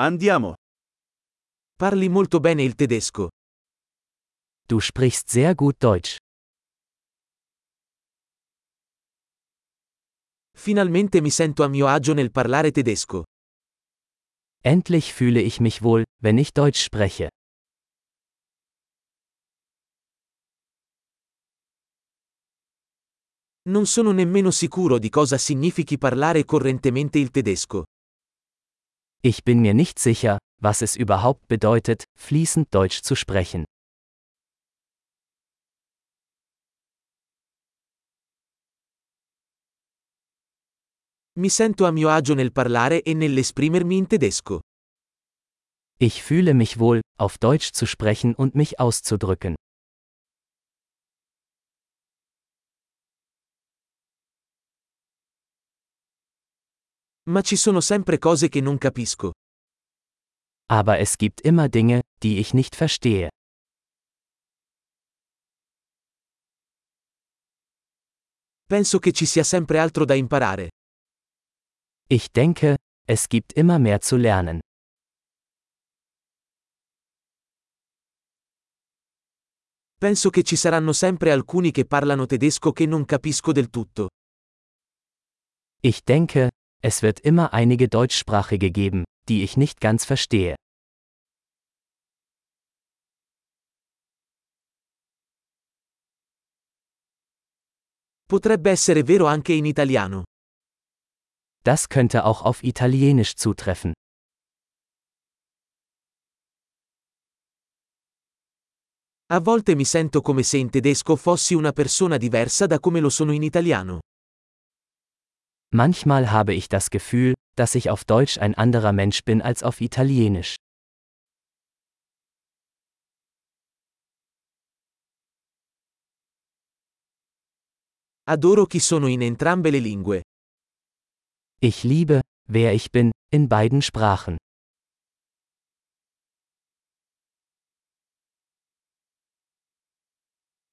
Andiamo. Parli molto bene il tedesco. Du sprichst sehr gut Deutsch. Finalmente mi sento a mio agio nel parlare tedesco. Endlich fühle ich mich wohl, wenn ich Deutsch spreche. Non sono nemmeno sicuro di cosa significhi parlare correntemente il tedesco. Ich bin mir nicht sicher, was es überhaupt bedeutet, fließend Deutsch zu sprechen. Mi sento a mio agio nel parlare e nell'esprimermi in tedesco. Ich fühle mich wohl, auf Deutsch zu sprechen und mich auszudrücken. Ma ci sono sempre cose che non capisco. Aber es gibt immer Dinge, die ich nicht verstehe. Penso che ci sia sempre altro da imparare. Ich denke, es gibt immer mehr zu lernen. Penso che ci saranno sempre alcuni che parlano tedesco che non capisco del tutto. Ich denke, es wird immer einige Deutschsprachige geben, die ich nicht ganz verstehe. Potrebbe essere vero anche in italiano. Das könnte auch auf Italienisch zutreffen. A volte mi sento come se in tedesco fossi una persona diversa da come lo sono in italiano. Manchmal habe ich das Gefühl, dass ich auf Deutsch ein anderer Mensch bin als auf Italienisch. Adoro chi sono in entrambe le lingue. Ich liebe, wer ich bin, in beiden Sprachen.